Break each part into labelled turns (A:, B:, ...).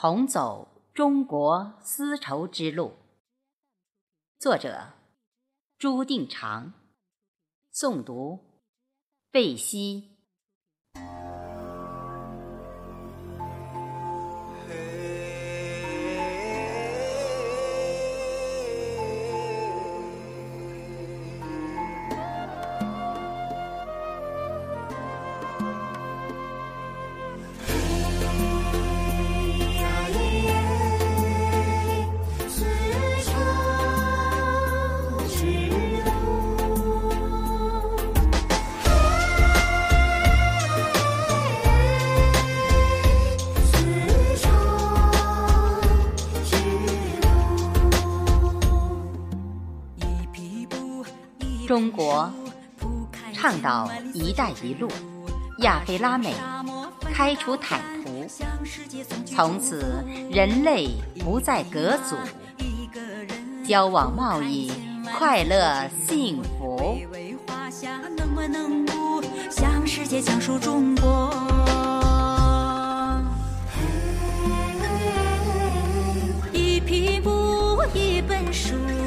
A: 同走中国丝绸之路。作者：朱定长。诵读：贝西。中国倡导“一带一路”，亚非拉美开出坦途，从此人类不再隔阻，交往贸易快乐幸福。向世界讲述中国，一匹布，一本书。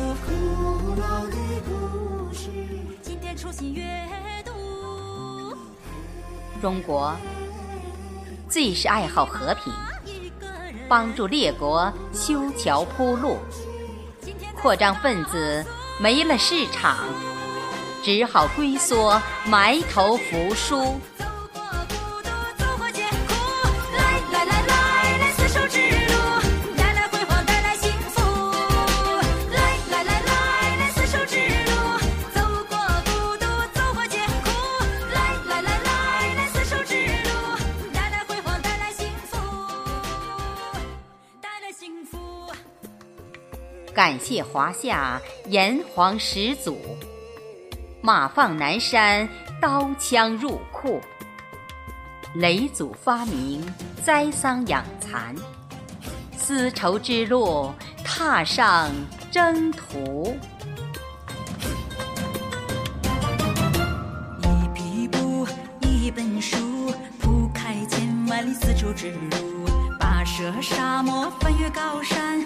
A: 中国最是爱好和平，帮助列国修桥铺路。扩张分子没了市场，只好龟缩埋头服输。感谢华夏炎黄始祖，马放南山，刀枪入库。雷祖发明栽桑养蚕，丝绸之路踏上征途。
B: 一匹布，一本书，铺开千万里丝绸之路。跋涉沙漠，翻越高山，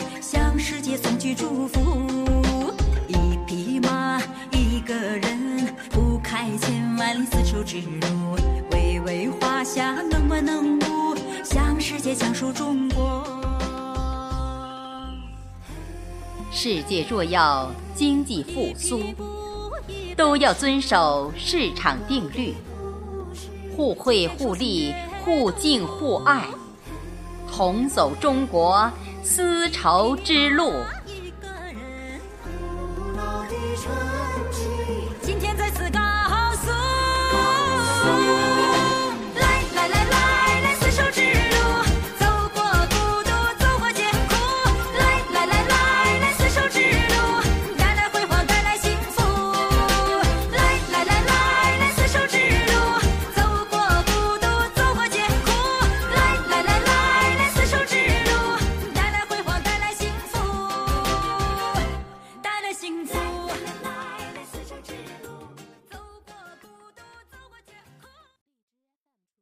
B: 向世界送去祝福。一匹马，一个人，铺开千万里丝绸之路。巍巍华夏，能文能武，向世界讲述中国。
A: 世界若要经济复苏，都要遵守市场定律，互惠互利，互敬互爱。同走中国丝绸之路。在我们的。